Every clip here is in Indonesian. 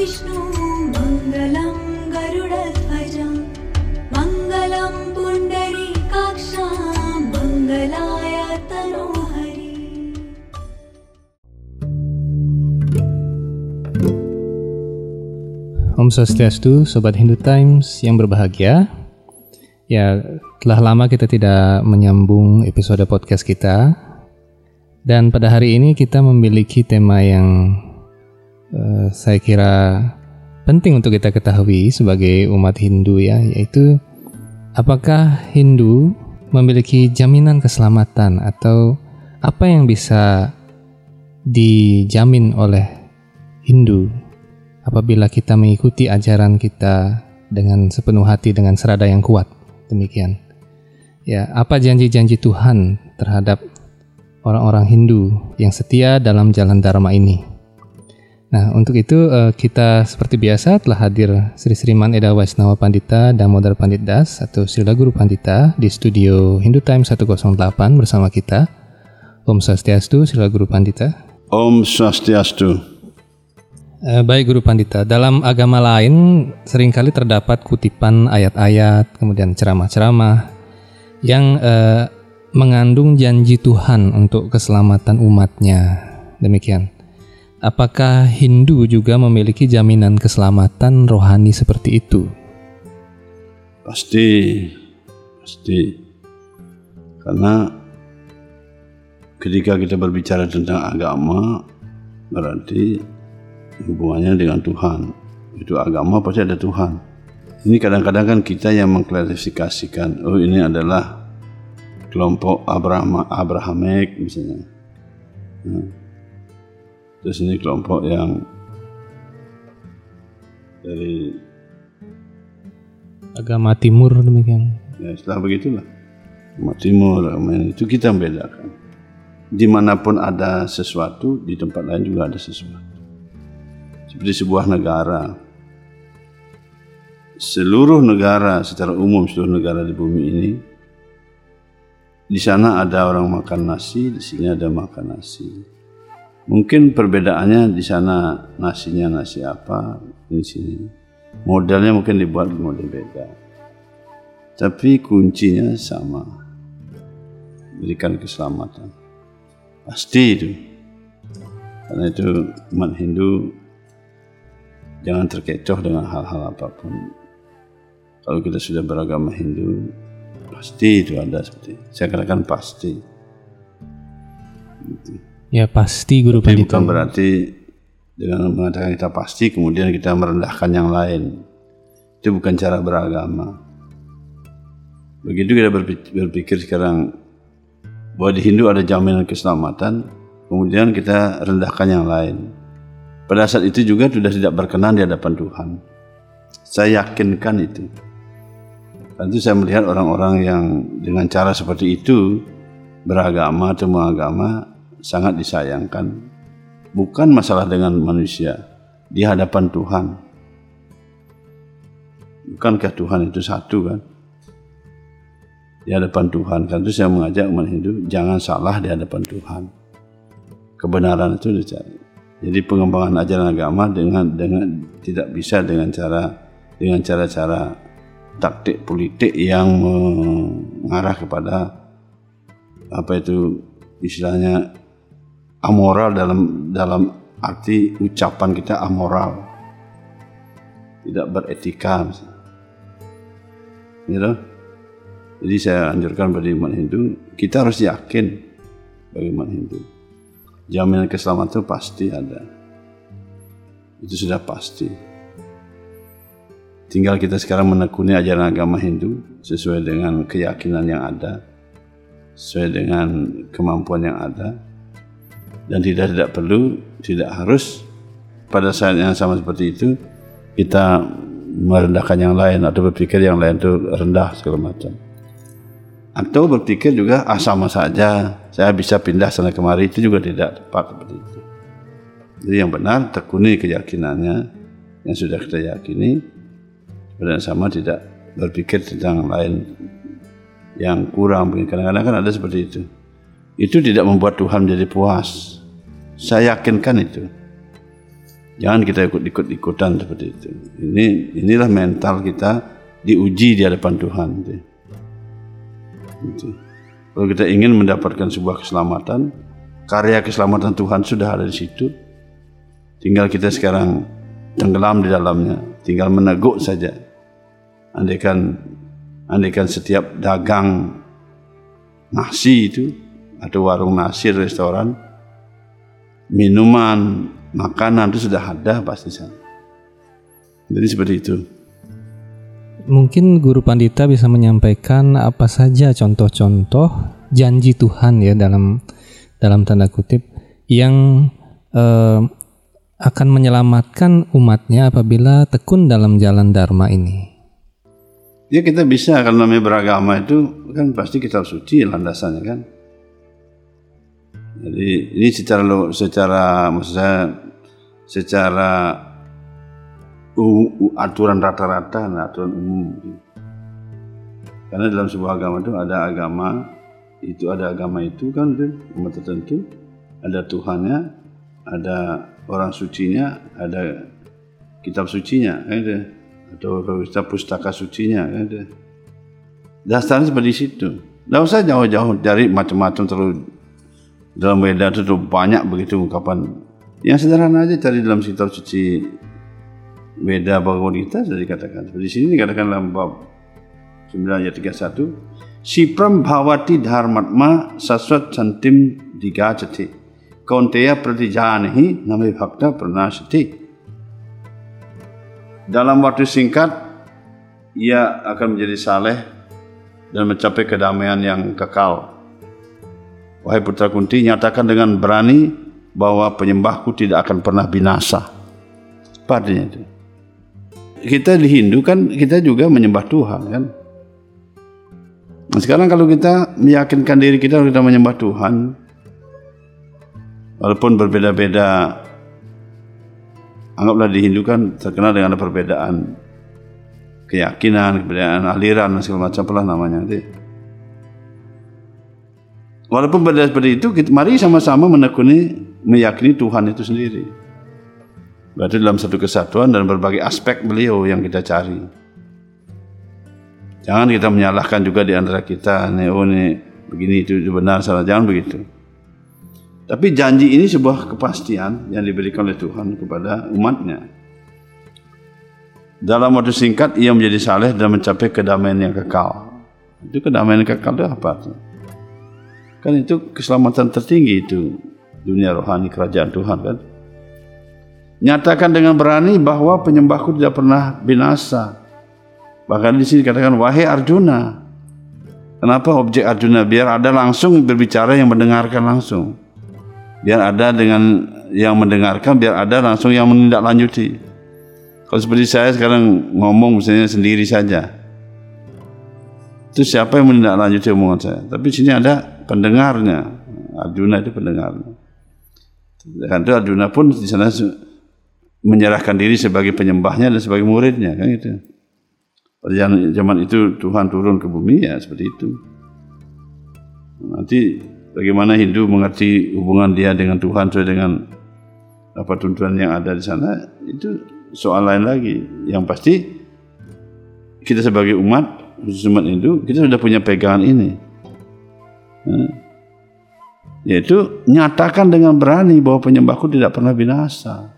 विष्णु मङ्गलं गरुडध्वज मङ्गलं पुण्डरीकाक्षा मङ्गलाय तनोहरि Om Swastiastu, Sobat Hindu Times yang berbahagia. Ya, telah lama kita tidak menyambung episode podcast kita. Dan pada hari ini kita memiliki tema yang eh, saya kira penting untuk kita ketahui sebagai umat Hindu ya, yaitu apakah Hindu memiliki jaminan keselamatan atau apa yang bisa dijamin oleh Hindu apabila kita mengikuti ajaran kita dengan sepenuh hati dengan serada yang kuat. Demikian. Ya, apa janji-janji Tuhan terhadap orang-orang Hindu yang setia dalam jalan Dharma ini? Nah, untuk itu eh, kita seperti biasa telah hadir Sri Sriman Eda Waisnawa Pandita Damodar Pandit Das atau Srila Guru Pandita di studio Hindu Time 108 bersama kita. Om Swastiastu, Srila Guru Pandita. Om Swastiastu. Eh, Baik Guru Pandita, dalam agama lain sering kali terdapat kutipan ayat-ayat, kemudian ceramah-ceramah yang eh, mengandung janji Tuhan untuk keselamatan umatnya. Demikian. Apakah Hindu juga memiliki jaminan keselamatan rohani seperti itu? Pasti, pasti. Karena ketika kita berbicara tentang agama, berarti hubungannya dengan Tuhan. Itu agama pasti ada Tuhan. Ini kadang-kadang kan kita yang mengklarifikasikan, oh ini adalah kelompok Abraham Abrahamic misalnya. Nah, terus ini kelompok yang dari Agama Timur demikian. ya setelah begitulah. Umat timur agama itu kita membedakan. Di mana pun ada sesuatu di tempat lain juga ada sesuatu. Seperti sebuah negara. Seluruh negara secara umum seluruh negara di bumi ini di sana ada orang makan nasi di sini ada makan nasi mungkin perbedaannya di sana nasinya nasi apa di sini. Modelnya mungkin dibuat model beda. Tapi kuncinya sama. Berikan keselamatan. Pasti itu. Karena itu umat Hindu jangan terkecoh dengan hal-hal apa pun. Kalau kita sudah beragama Hindu pasti itu ada seperti saya katakan pasti. Ya pasti Guru Tapi Pandita. bukan berarti dengan mengatakan kita pasti kemudian kita merendahkan yang lain. Itu bukan cara beragama. Begitu kita berpikir, sekarang bahwa di Hindu ada jaminan keselamatan kemudian kita rendahkan yang lain. Pada saat itu juga sudah tidak berkenan di hadapan Tuhan. Saya yakinkan itu. Tentu saya melihat orang-orang yang dengan cara seperti itu beragama atau mengagama sangat disayangkan. Bukan masalah dengan manusia, di hadapan Tuhan. Bukankah Tuhan itu satu kan? Di hadapan Tuhan. Kan itu saya mengajak umat Hindu jangan salah di hadapan Tuhan. Kebenaran itu dicari. Jadi pengembangan ajaran agama dengan dengan tidak bisa dengan cara dengan cara-cara taktik politik yang mengarah kepada apa itu istilahnya amoral dalam dalam arti ucapan kita amoral. Tidak beretika misalnya. gitu. Jadi saya anjurkan bagi umat Hindu kita harus yakin bagi umat Hindu jaminan keselamatan itu pasti ada. Itu sudah pasti. Tinggal kita sekarang menekuni ajaran agama Hindu sesuai dengan keyakinan yang ada sesuai dengan kemampuan yang ada dan tidak tidak perlu tidak harus. Pada saat yang sama seperti itu kita merendahkan yang lain atau berpikir yang lain itu rendah segala macam. Atau berpikir juga ah sama saja saya bisa pindah sana kemari. Itu juga tidak tepat seperti itu. Jadi yang benar tekuni keyakinannya yang sudah kita yakini dan sama tidak berpikir tentang lain yang kurang. Kadang-kadang kan ada seperti itu. Itu tidak membuat Tuhan menjadi puas saya yakinkan itu Jangan kita ikut-ikut-ikutan seperti itu. Ini inilah mental kita diuji di hadapan Tuhan. Gitu. Gitu. Kalau kita ingin mendapatkan sebuah keselamatan, karya keselamatan Tuhan sudah ada di situ. Tinggal kita sekarang tenggelam di dalamnya, tinggal meneguk saja. Andaikan andaikan setiap dagang nasi itu atau warung nasi restoran minuman makanan itu sudah ada pasti sana. Jadi seperti itu. Mungkin Guru Pandita bisa menyampaikan apa saja contoh-contoh janji Tuhan ya dalam dalam tanda kutip yang eh, akan menyelamatkan umatnya apabila tekun dalam jalan Dharma ini. Ya kita bisa kalau namanya beragama itu kan pasti kitab suci landasannya kan. Jadi ini secara secara maksud saya secara uh, uh, aturan rata-rata, aturan umum. Karena dalam sebuah agama itu ada agama itu ada agama itu kan umat tertentu, ada Tuhannya, ada orang sucinya, ada kitab sucinya, kan atau kita pustaka sucinya, kan Dasarnya seperti itu. Tidak usah jauh-jauh dari macam-macam terlalu dalam Weda itu banyak begitu ungkapan. Yang sederhana aja cari dalam kitab suci Weda Bhagavad Gita sudah dikatakan. Di sini dikatakan dalam bab 9 ayat 31 Sipram bhavati dharmatma saswat santim digajati. Kaunteya pratijanahi nami bhakta pranasati dalam waktu singkat ia akan menjadi saleh dan mencapai kedamaian yang kekal Wahai putra Kunti, nyatakan dengan berani bahwa penyembahku tidak akan pernah binasa. Apa artinya itu? Kita di Hindu kan kita juga menyembah Tuhan kan. Nah, sekarang kalau kita meyakinkan diri kita kita menyembah Tuhan, walaupun berbeda-beda, anggaplah di Hindu kan terkenal dengan perbedaan keyakinan, perbedaan aliran segala macam lah namanya. Nanti. Walaupun berbeda seperti itu, mari sama-sama menekuni, meyakini Tuhan itu sendiri. Berarti dalam satu kesatuan dan berbagai aspek beliau yang kita cari. Jangan kita menyalahkan juga di antara kita, nih, oh begini itu, itu benar, salah. Jangan begitu. Tapi janji ini sebuah kepastian yang diberikan oleh Tuhan kepada umatnya. Dalam waktu singkat ia menjadi saleh dan mencapai kedamaian yang kekal. Itu kedamaian yang kekal itu apa? Kan itu keselamatan tertinggi itu dunia rohani kerajaan Tuhan kan. Nyatakan dengan berani bahwa penyembahku tidak pernah binasa. Bahkan di sini katakan wahai Arjuna. Kenapa objek Arjuna biar ada langsung berbicara yang mendengarkan langsung. Biar ada dengan yang mendengarkan biar ada langsung yang menindaklanjuti. Kalau seperti saya sekarang ngomong misalnya sendiri saja. Itu siapa yang menindaklanjuti omongan saya? Tapi sini ada pendengarnya. Arjuna itu pendengarnya. Dan itu Arjuna pun di sana menyerahkan diri sebagai penyembahnya dan sebagai muridnya kan itu. Pada zaman itu Tuhan turun ke bumi ya seperti itu. Nanti bagaimana Hindu mengerti hubungan dia dengan Tuhan sesuai dengan apa tuntunan yang ada di sana itu soal lain lagi. Yang pasti kita sebagai umat khusus umat Hindu kita sudah punya pegangan ini. Hmm. Yaitu nyatakan dengan berani bahwa penyembahku tidak pernah binasa.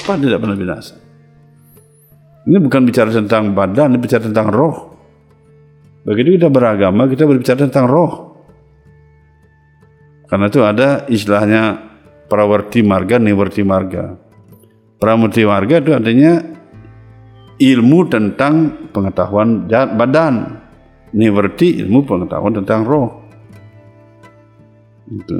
Apa tidak pernah binasa? Ini bukan bicara tentang badan, ini bicara tentang roh. Begitu kita beragama, kita berbicara tentang roh. Karena itu ada istilahnya prawarti marga, niwarti marga. Prawarti marga itu artinya ilmu tentang pengetahuan badan. Niwarti ilmu pengetahuan tentang roh. Itu.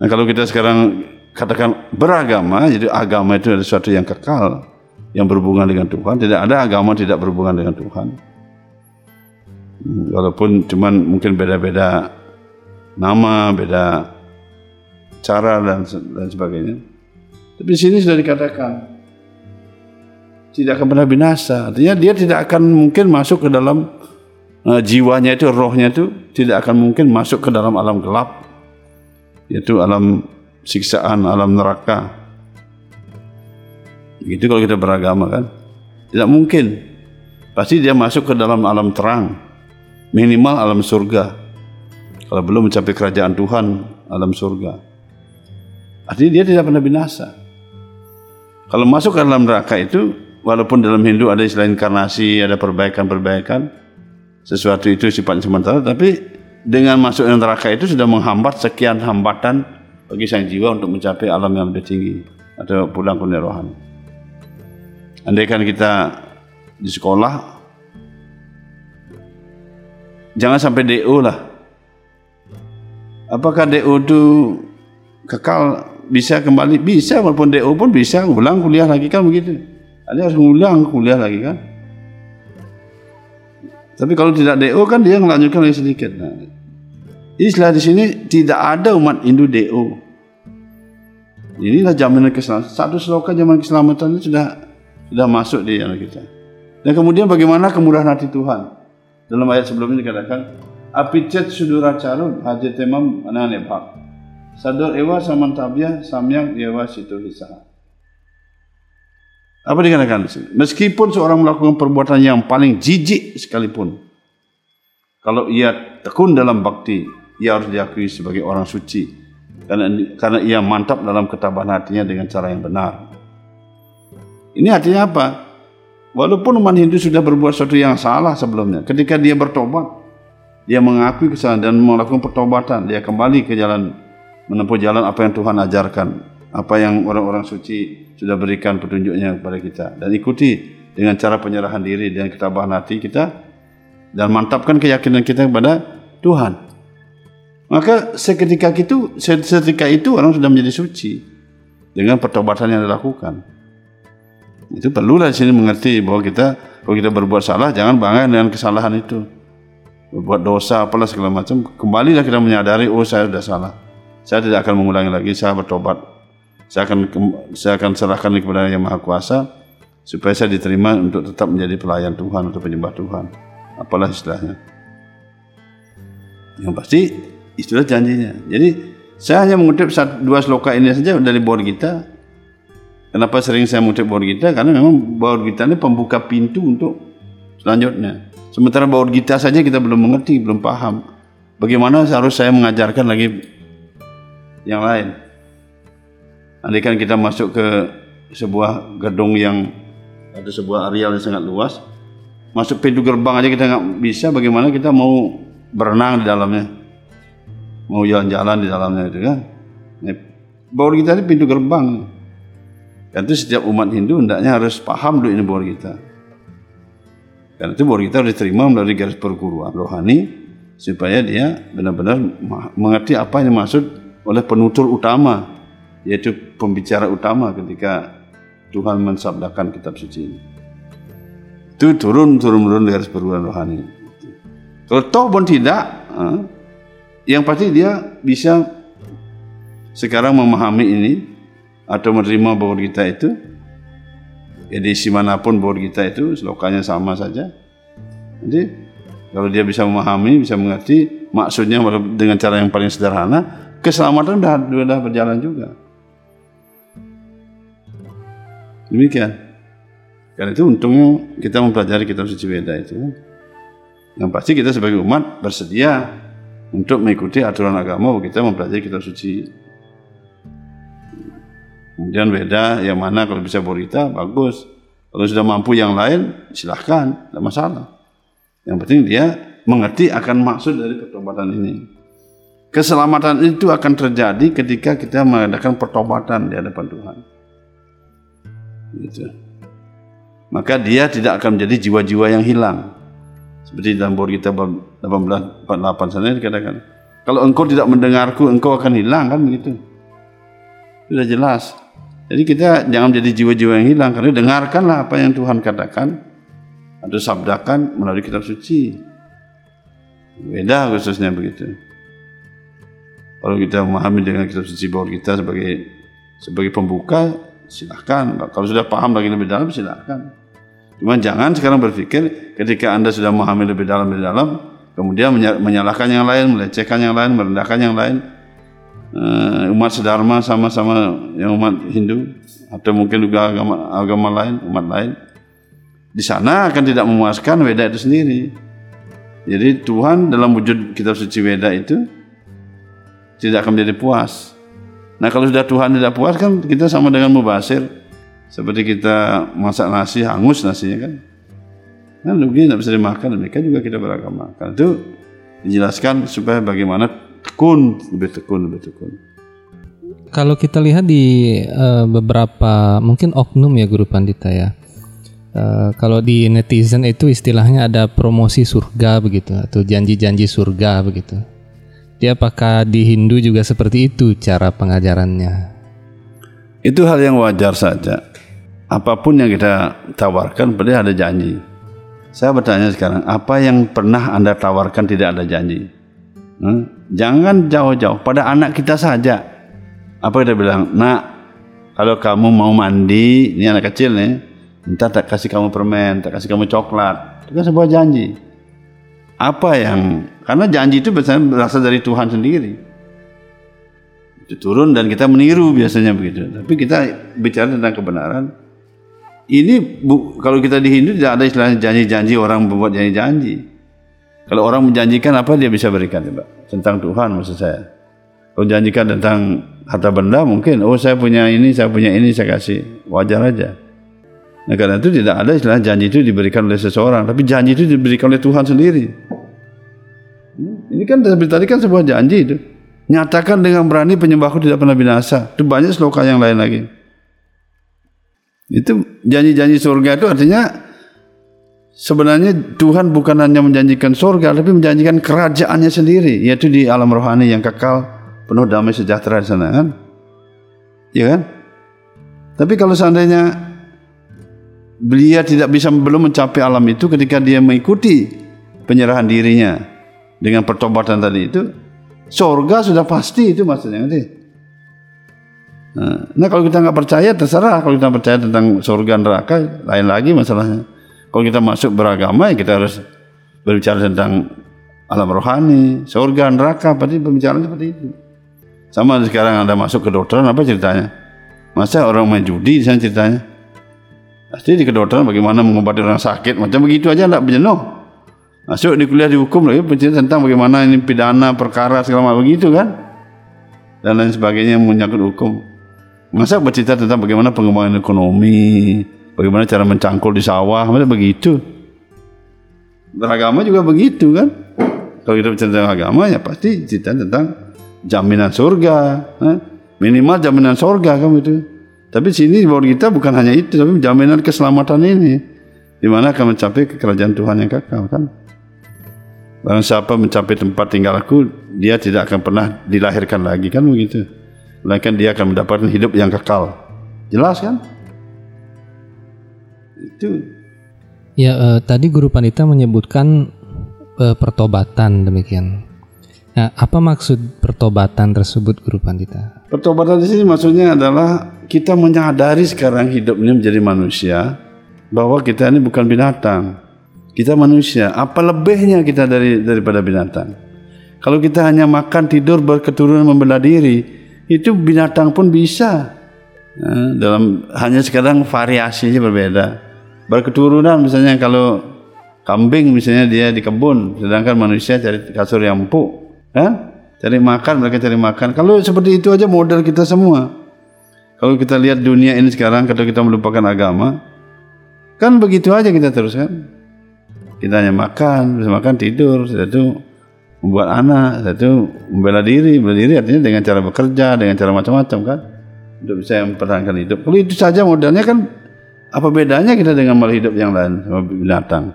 Nah kalau kita sekarang katakan beragama, jadi agama itu adalah sesuatu yang kekal, yang berhubungan dengan Tuhan. Tidak ada agama tidak berhubungan dengan Tuhan. Walaupun cuman mungkin beda-beda nama, beda cara dan dan sebagainya. Tapi di sini sudah dikatakan tidak akan pernah binasa. Artinya dia tidak akan mungkin masuk ke dalam uh, jiwanya itu, rohnya itu tidak akan mungkin masuk ke dalam alam gelap yaitu alam siksaan, alam neraka. Begitu kalau kita beragama kan. Tidak mungkin. Pasti dia masuk ke dalam alam terang. Minimal alam surga. Kalau belum mencapai kerajaan Tuhan, alam surga. Artinya dia tidak pernah binasa. Kalau masuk ke dalam neraka itu, walaupun dalam Hindu ada istilah inkarnasi, ada perbaikan-perbaikan, sesuatu itu sifatnya sementara, tapi dengan masuk neraka itu sudah menghambat sekian hambatan bagi sang jiwa untuk mencapai alam yang lebih tinggi atau pulang ke rohani. Andaikan kita di sekolah, jangan sampai DO lah. Apakah DO itu kekal bisa kembali? Bisa walaupun DO pun bisa ulang kuliah lagi kan begitu. Ada harus ulang kuliah lagi kan. Tapi kalau tidak DO kan dia melanjutkan lagi sedikit. Nah, istilah di sini tidak ada umat Hindu DO. Inilah jaminan keselamatan. Satu sloka zaman keselamatan itu sudah sudah masuk di anak kita. Dan kemudian bagaimana kemurahan hati Tuhan? Dalam ayat sebelumnya dikatakan, Apicet carut hajetemam ananebhak. Sador ewa samantabya samyak dewa situ hisaha. Apa dikatakan? Meskipun seorang melakukan perbuatan yang paling jijik sekalipun, kalau ia tekun dalam bakti, ia harus diakui sebagai orang suci karena karena ia mantap dalam ketabahan hatinya dengan cara yang benar. Ini artinya apa? Walaupun umat Hindu sudah berbuat sesuatu yang salah sebelumnya, ketika dia bertobat, dia mengakui kesalahan dan melakukan pertobatan, dia kembali ke jalan menempuh jalan apa yang Tuhan ajarkan, apa yang orang-orang suci sudah berikan petunjuknya kepada kita dan ikuti dengan cara penyerahan diri dan ketabahan hati kita dan mantapkan keyakinan kita kepada Tuhan. Maka seketika itu seketika itu orang sudah menjadi suci dengan pertobatan yang dilakukan. Itu perlulah di sini mengerti bahwa kita kalau kita berbuat salah jangan bangga dengan kesalahan itu. Berbuat dosa apalah segala macam, kembalilah kita menyadari oh saya sudah salah. Saya tidak akan mengulangi lagi, saya bertobat. Saya akan saya akan serahkan kepada Yang Maha Kuasa supaya saya diterima untuk tetap menjadi pelayan Tuhan atau penyembah Tuhan. Apalah istilahnya. Yang pasti istilah janjinya. Jadi saya hanya mengutip dua sloka ini saja dari board kita Kenapa sering saya mengutip Baur Gita? Karena memang Baur Gita ini pembuka pintu untuk selanjutnya. Sementara Baur Gita saja kita belum mengerti, belum paham. Bagaimana harus saya mengajarkan lagi yang lain? Andaikan kita masuk ke sebuah gedung yang ada sebuah areal yang sangat luas, masuk pintu gerbang aja kita nggak bisa, bagaimana kita mau berenang di dalamnya, mau jalan-jalan di dalamnya itu kan? Baur kita ini pintu gerbang. Dan itu setiap umat Hindu hendaknya harus paham dulu ini bahwa kita. Karena itu bahwa kita harus diterima melalui garis perguruan rohani supaya dia benar-benar mengerti apa yang dimaksud oleh penutur utama yaitu pembicara utama ketika Tuhan mensabdakan kitab suci ini. Itu turun turun turun garis perguruan rohani. Kalau toh pun tidak, yang pasti dia bisa sekarang memahami ini atau menerima bahwa kita itu edisi mana pun bahwa kita itu selokanya sama saja jadi kalau dia bisa memahami bisa mengerti maksudnya dengan cara yang paling sederhana keselamatan sudah sudah berjalan juga demikian karena itu untungnya kita mempelajari kitab suci Weda itu yang pasti kita sebagai umat bersedia untuk mengikuti aturan agama kita mempelajari kitab suci Kemudian beda yang mana kalau bisa borita bagus. Kalau sudah mampu yang lain silahkan, tidak masalah. Yang penting dia mengerti akan maksud dari pertobatan ini. Keselamatan itu akan terjadi ketika kita mengadakan pertobatan di hadapan Tuhan. Gitu. Maka dia tidak akan menjadi jiwa-jiwa yang hilang. Seperti dalam kita 1848 sana dikatakan, kalau engkau tidak mendengarku, engkau akan hilang kan begitu. Sudah jelas. Jadi kita jangan menjadi jiwa-jiwa yang hilang karena dengarkanlah apa yang Tuhan katakan atau sabdakan melalui kitab suci. Beda khususnya begitu. Kalau kita memahami dengan kitab suci bahwa kita sebagai sebagai pembuka silahkan. Kalau sudah paham lagi lebih dalam silahkan. Cuma jangan sekarang berpikir ketika anda sudah memahami lebih dalam lebih dalam kemudian menyalahkan yang lain, melecehkan yang lain, merendahkan yang lain uh, umat sedharma sama-sama yang umat Hindu atau mungkin juga agama agama lain, umat lain. Di sana akan tidak memuaskan Weda itu sendiri. Jadi Tuhan dalam wujud kitab suci Weda itu tidak akan menjadi puas. Nah kalau sudah Tuhan tidak puas kan kita sama dengan mubasir. Seperti kita masak nasi hangus nasinya kan. Kan rugi tidak bisa dimakan. Mereka juga kita beragama. Karena itu dijelaskan supaya bagaimana tekun, lebih tekun, lebih tekun. Kalau kita lihat di eh, beberapa mungkin oknum ya guru pandita ya. Eh, kalau di netizen itu istilahnya ada promosi surga begitu atau janji-janji surga begitu. Dia apakah di Hindu juga seperti itu cara pengajarannya? Itu hal yang wajar saja. Apa pun yang kita tawarkan berarti ada janji. Saya bertanya sekarang, apa yang pernah Anda tawarkan tidak ada janji? Hmm? Jangan jauh-jauh pada anak kita saja. Apa kita bilang? Nak, kalau kamu mau mandi, ini anak kecil nih, minta tak kasih kamu permen, tak kasih kamu coklat. Itu kan sebuah janji. Apa yang karena janji itu biasanya berasal dari Tuhan sendiri. Itu turun dan kita meniru biasanya begitu. Tapi kita bicara tentang kebenaran. Ini bu, kalau kita di Hindu tidak ada istilahnya janji-janji orang membuat janji-janji. Kalau orang menjanjikan apa dia bisa berikan, Pak? Tentang Tuhan maksud saya. Kalau janjikan tentang harta benda mungkin, oh saya punya ini, saya punya ini, saya kasih. Wajar aja. Nah karena itu tidak ada istilah janji itu diberikan oleh seseorang, tapi janji itu diberikan oleh Tuhan sendiri. Ini kan tadi kan sebuah janji itu. Nyatakan dengan berani penyembahku tidak pernah binasa. Itu banyak sloka yang lain lagi. Itu janji-janji surga itu artinya sebenarnya Tuhan bukan hanya menjanjikan surga tapi menjanjikan kerajaannya sendiri yaitu di alam rohani yang kekal penuh damai sejahtera di sana kan? Ya kan? Tapi kalau seandainya beliau tidak bisa belum mencapai alam itu ketika dia mengikuti penyerahan dirinya dengan pertobatan tadi itu surga sudah pasti itu maksudnya nanti. Nah, kalau kita nggak percaya terserah. Kalau kita percaya tentang surga neraka lain lagi masalahnya. Kalau kita masuk beragama ya kita harus berbicara tentang alam rohani, surga neraka. Berarti pembicaraan seperti itu. Sama sekarang anda masuk ke kedokteran apa ceritanya? Masa orang main judi di sana ceritanya? Pasti di kedokteran bagaimana mengobati orang sakit macam begitu aja tidak berjenuh. Masuk di kuliah di hukum lagi bercerita tentang bagaimana ini pidana perkara segala macam begitu kan? Dan lain sebagainya yang menyangkut hukum. Masa bercerita tentang bagaimana pengembangan ekonomi, bagaimana cara mencangkul di sawah, macam begitu. Beragama juga begitu kan? Kalau kita bicara tentang agama ya pasti cerita tentang jaminan surga, eh? minimal jaminan surga kan itu. Tapi sini di bawah kita bukan hanya itu, tapi jaminan keselamatan ini, di mana akan mencapai ke kerajaan Tuhan yang kekal kan? Barang siapa mencapai tempat tinggalku, dia tidak akan pernah dilahirkan lagi kan begitu melainkan dia akan mendapatkan hidup yang kekal. Jelas kan? Itu. Ya, eh, tadi Guru Pandita menyebutkan eh, pertobatan demikian. Nah, apa maksud pertobatan tersebut Guru Pandita? Pertobatan di sini maksudnya adalah kita menyadari sekarang hidup ini menjadi manusia bahwa kita ini bukan binatang. Kita manusia. Apa lebihnya kita dari daripada binatang? Kalau kita hanya makan, tidur, berketurunan, membela diri, itu binatang pun bisa. Nah, dalam hanya sekarang variasinya berbeda. Berketurunan misalnya kalau kambing misalnya dia di kebun, sedangkan manusia cari kasur yang empuk, kan? Cari makan mereka cari makan. Kalau seperti itu aja model kita semua. Kalau kita lihat dunia ini sekarang kalau kita melupakan agama, kan begitu aja kita terus kan. Kita hanya makan, bisa makan tidur, sudah itu membuat anak, satu membela diri, membela diri artinya dengan cara bekerja, dengan cara macam-macam kan, untuk bisa mempertahankan hidup. Kalau itu saja modalnya kan, apa bedanya kita dengan mal hidup yang lain sama binatang?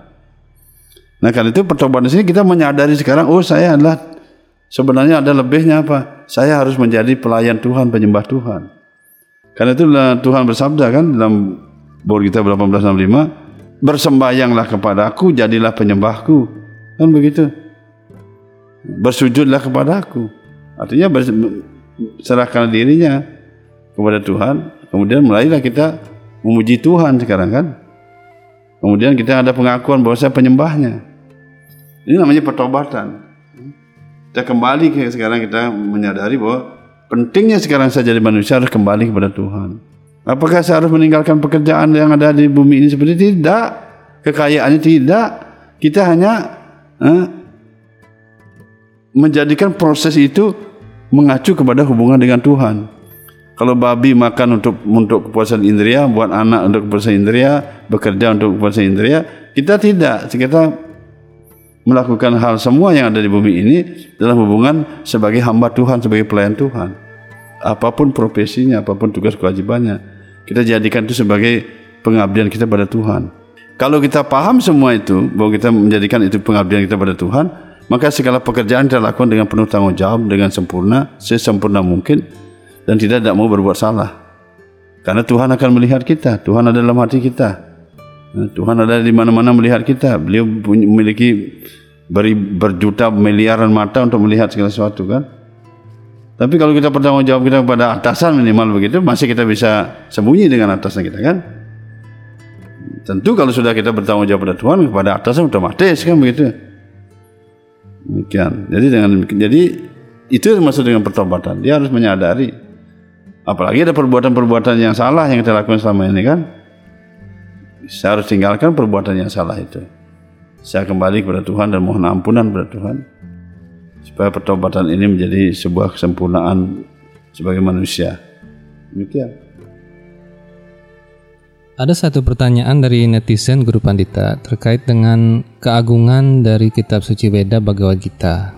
Nah karena itu percobaan di sini kita menyadari sekarang, oh saya adalah sebenarnya ada lebihnya apa? Saya harus menjadi pelayan Tuhan, penyembah Tuhan. Karena itu Tuhan bersabda kan dalam Bor kita 1865, bersembayanglah kepada aku, jadilah penyembahku. Kan begitu bersujudlah kepada aku. Artinya serahkan dirinya kepada Tuhan. Kemudian mulailah kita memuji Tuhan sekarang kan. Kemudian kita ada pengakuan bahwa saya penyembahnya. Ini namanya pertobatan. Kita kembali ke sekarang kita menyadari bahwa pentingnya sekarang saya jadi manusia harus kembali kepada Tuhan. Apakah saya harus meninggalkan pekerjaan yang ada di bumi ini seperti tidak? Kekayaannya tidak. Kita hanya eh, menjadikan proses itu mengacu kepada hubungan dengan Tuhan. Kalau babi makan untuk untuk kepuasan indera, buat anak untuk kepuasan indera, bekerja untuk kepuasan indera, kita tidak. Kita melakukan hal semua yang ada di bumi ini dalam hubungan sebagai hamba Tuhan, sebagai pelayan Tuhan. Apa pun profesinya, apa pun tugas kewajibannya, kita jadikan itu sebagai pengabdian kita pada Tuhan. Kalau kita paham semua itu, bahwa kita menjadikan itu pengabdian kita pada Tuhan, maka segala pekerjaan kita lakukan dengan penuh tanggung jawab, dengan sempurna, sesempurna mungkin, dan tidak tidak mau berbuat salah. Karena Tuhan akan melihat kita, Tuhan ada dalam hati kita. Tuhan ada di mana-mana melihat kita. Beliau memiliki beri berjuta miliaran mata untuk melihat segala sesuatu kan. Tapi kalau kita bertanggung jawab kita kepada atasan minimal begitu, masih kita bisa sembunyi dengan atasan kita kan. Tentu kalau sudah kita bertanggung jawab pada Tuhan kepada atasan otomatis kan begitu. Demikian. Jadi dengan jadi itu maksud dengan pertobatan. Dia harus menyadari Apalagi ada perbuatan-perbuatan yang salah yang kita lakukan selama ini kan. Saya harus tinggalkan perbuatan yang salah itu. Saya kembali kepada Tuhan dan mohon ampunan kepada Tuhan. Supaya pertobatan ini menjadi sebuah kesempurnaan sebagai manusia. Demikian. Ada satu pertanyaan dari netizen Guru Pandita terkait dengan keagungan dari kitab suci Weda Bhagavad Gita.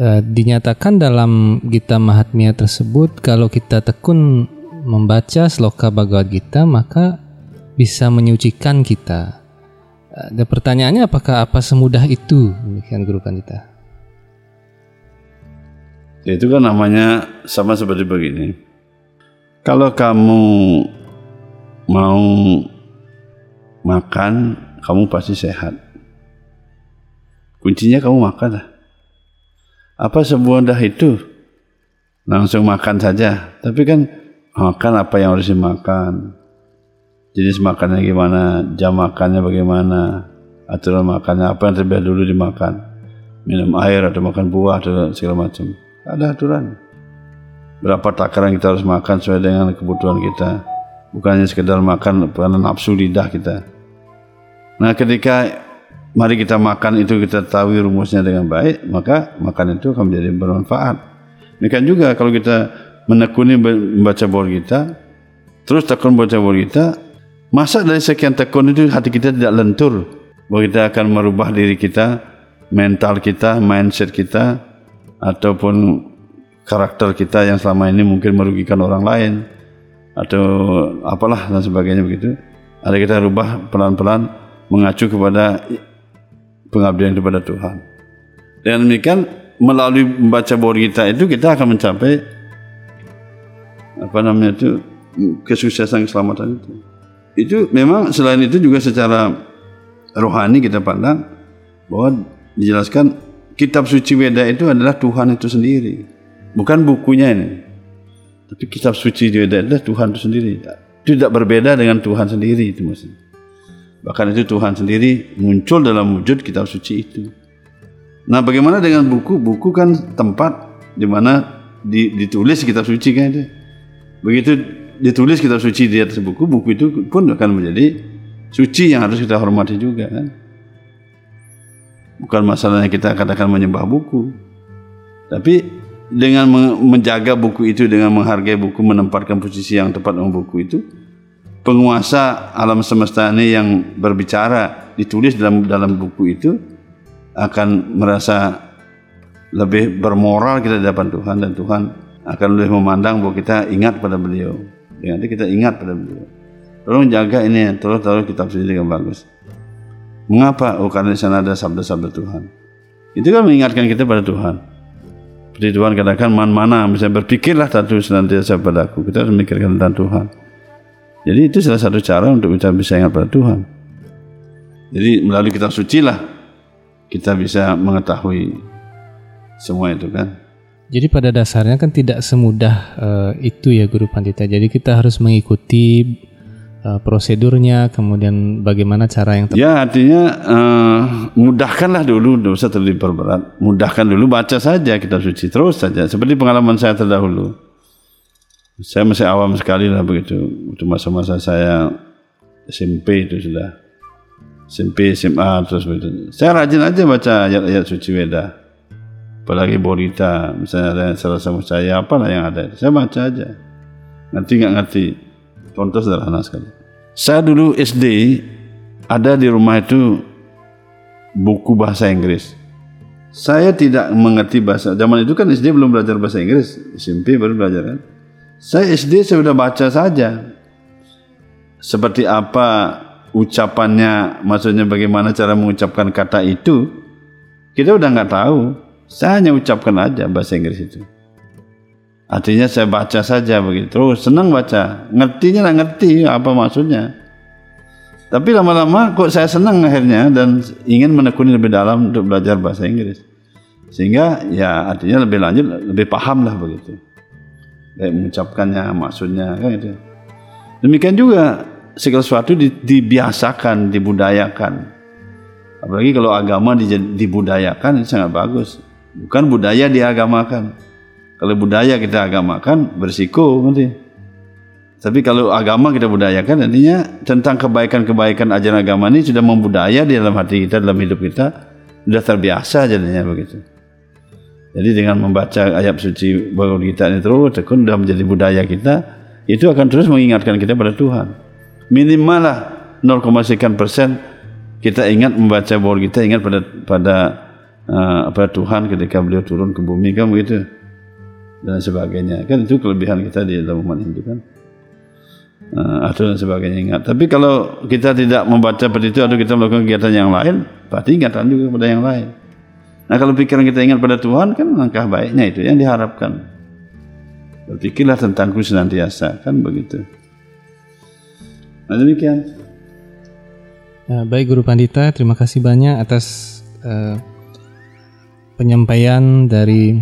Eh, dinyatakan dalam Gita Mahatmya tersebut kalau kita tekun membaca sloka Bhagavad Gita maka bisa menyucikan kita. Ada pertanyaannya apakah apa semudah itu demikian Guru Pandita? Ya, itu kan namanya sama seperti begini. Kalau kamu mau makan, kamu pasti sehat. Kuncinya kamu makan. Apa semudah itu? Langsung makan saja. Tapi kan makan apa yang harus dimakan. Jenis makannya gimana, jam makannya bagaimana, aturan makannya apa yang terlebih dulu dimakan. Minum air atau makan buah atau segala macam. Ada aturan. Berapa takaran kita harus makan sesuai dengan kebutuhan kita. Bukannya sekedar makan karena nafsu lidah kita. Nah ketika mari kita makan itu kita tahu rumusnya dengan baik, maka makan itu akan menjadi bermanfaat. Demikian juga kalau kita menekuni membaca bawah kita, terus tekun baca bawah kita, masa dari sekian tekun itu hati kita tidak lentur, bahwa kita akan merubah diri kita, mental kita, mindset kita, ataupun karakter kita yang selama ini mungkin merugikan orang lain atau apalah dan sebagainya begitu. Ada kita rubah pelan-pelan mengacu kepada pengabdian kepada Tuhan. Dengan demikian melalui membaca bawah kita itu kita akan mencapai apa namanya itu kesuksesan keselamatan itu. Itu memang selain itu juga secara rohani kita pandang bahwa dijelaskan kitab suci Weda itu adalah Tuhan itu sendiri. Bukan bukunya ini. Tapi kitab suci Weda adalah Tuhan itu sendiri. Tidak berbeda dengan Tuhan sendiri itu maksudnya. Bahkan itu Tuhan sendiri muncul dalam wujud kitab suci itu. Nah, bagaimana dengan buku? Buku kan tempat di mana ditulis kitab suci kan itu. Begitu ditulis kitab suci di atas buku, buku itu pun akan menjadi suci yang harus kita hormati juga kan. Bukan masalahnya kita katakan menyembah buku. Tapi dengan menjaga buku itu dengan menghargai buku menempatkan posisi yang tepat dengan buku itu penguasa alam semesta ini yang berbicara ditulis dalam dalam buku itu akan merasa lebih bermoral kita di hadapan Tuhan dan Tuhan akan lebih memandang bahwa kita ingat pada beliau. Nanti kita ingat pada beliau. Tolong jaga ini, tolong tolong kitab suci dengan bagus. Mengapa? Oh karena di sana ada sabda-sabda Tuhan. Itu kan mengingatkan kita pada Tuhan. Seperti Tuhan katakan, man mana bisa berpikirlah satu senantiasa padaku. Kita harus memikirkan tentang Tuhan. Jadi itu salah satu cara untuk kita bisa ingat pada Tuhan. Jadi melalui kitab suci lah kita bisa mengetahui semua itu kan. Jadi pada dasarnya kan tidak semudah uh, itu ya Guru Pandita. Jadi kita harus mengikuti uh, prosedurnya, kemudian bagaimana cara yang tepat. Ya artinya uh, mudahkanlah dulu, tidak usah terlalu diperberat. Mudahkan dulu, baca saja kitab suci terus saja. Seperti pengalaman saya terdahulu Saya masih awam sekali lah begitu. Itu masa-masa saya SMP itu sudah. SMP, SMA terus begitu. Saya rajin aja baca ayat-ayat suci Weda. Apalagi Borita, misalnya ada yang salah sama saya, apalah yang ada. Saya baca aja. Ngerti nggak ngerti. Contoh sederhana sekali. Saya dulu SD ada di rumah itu buku bahasa Inggris. Saya tidak mengerti bahasa. Zaman itu kan SD belum belajar bahasa Inggris, SMP baru belajar kan. Saya SD saya sudah baca saja. Seperti apa ucapannya, maksudnya bagaimana cara mengucapkan kata itu, kita udah nggak tahu. Saya hanya ucapkan aja bahasa Inggris itu. Artinya saya baca saja begitu. Terus senang baca. Ngertinya nggak ngerti apa maksudnya. Tapi lama-lama kok saya senang akhirnya dan ingin menekuni lebih dalam untuk belajar bahasa Inggris. Sehingga ya artinya lebih lanjut, lebih paham lah begitu. Kayak mengucapkannya, maksudnya kan itu. Demikian juga segala sesuatu di, dibiasakan, dibudayakan. Apalagi kalau agama di, dibudayakan itu sangat bagus. Bukan budaya diagamakan. Kalau budaya kita agamakan bersiko nanti. Tapi kalau agama kita budayakan artinya tentang kebaikan-kebaikan ajaran agama ini sudah membudaya di dalam hati kita, dalam hidup kita, sudah terbiasa jadinya begitu. Jadi dengan membaca ayat suci Bhagavad Gita ini terus tekun sudah menjadi budaya kita, itu akan terus mengingatkan kita pada Tuhan. Minimal lah 0,sekian persen kita ingat membaca Bhagavad Gita, ingat pada pada uh, pada Tuhan ketika beliau turun ke bumi kan begitu dan sebagainya. Kan itu kelebihan kita di dalam umat Hindu kan uh, atau dan sebagainya ingat. Tapi kalau kita tidak membaca seperti itu atau kita melakukan kegiatan yang lain, berarti ingatan juga pada yang lain. Nah kalau pikiran kita ingat pada Tuhan kan langkah baiknya itu yang diharapkan. Berpikirlah tentangku senantiasa kan begitu. Nah demikian. Ya, baik Guru Pandita, terima kasih banyak atas uh, penyampaian dari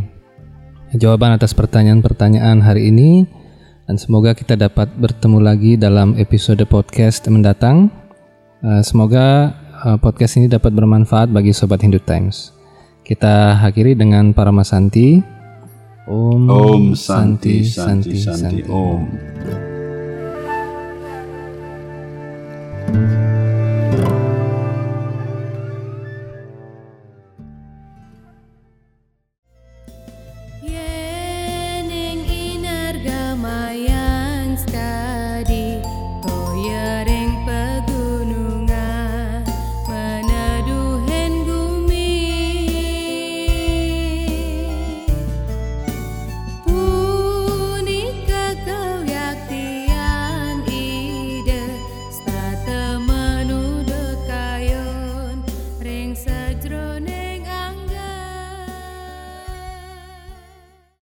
jawaban atas pertanyaan-pertanyaan hari ini dan semoga kita dapat bertemu lagi dalam episode podcast mendatang. Uh, semoga uh, podcast ini dapat bermanfaat bagi sobat Hindu Times. Kita akhiri dengan para masanti. Om, Om Santi Santi Santi, Santi. Om.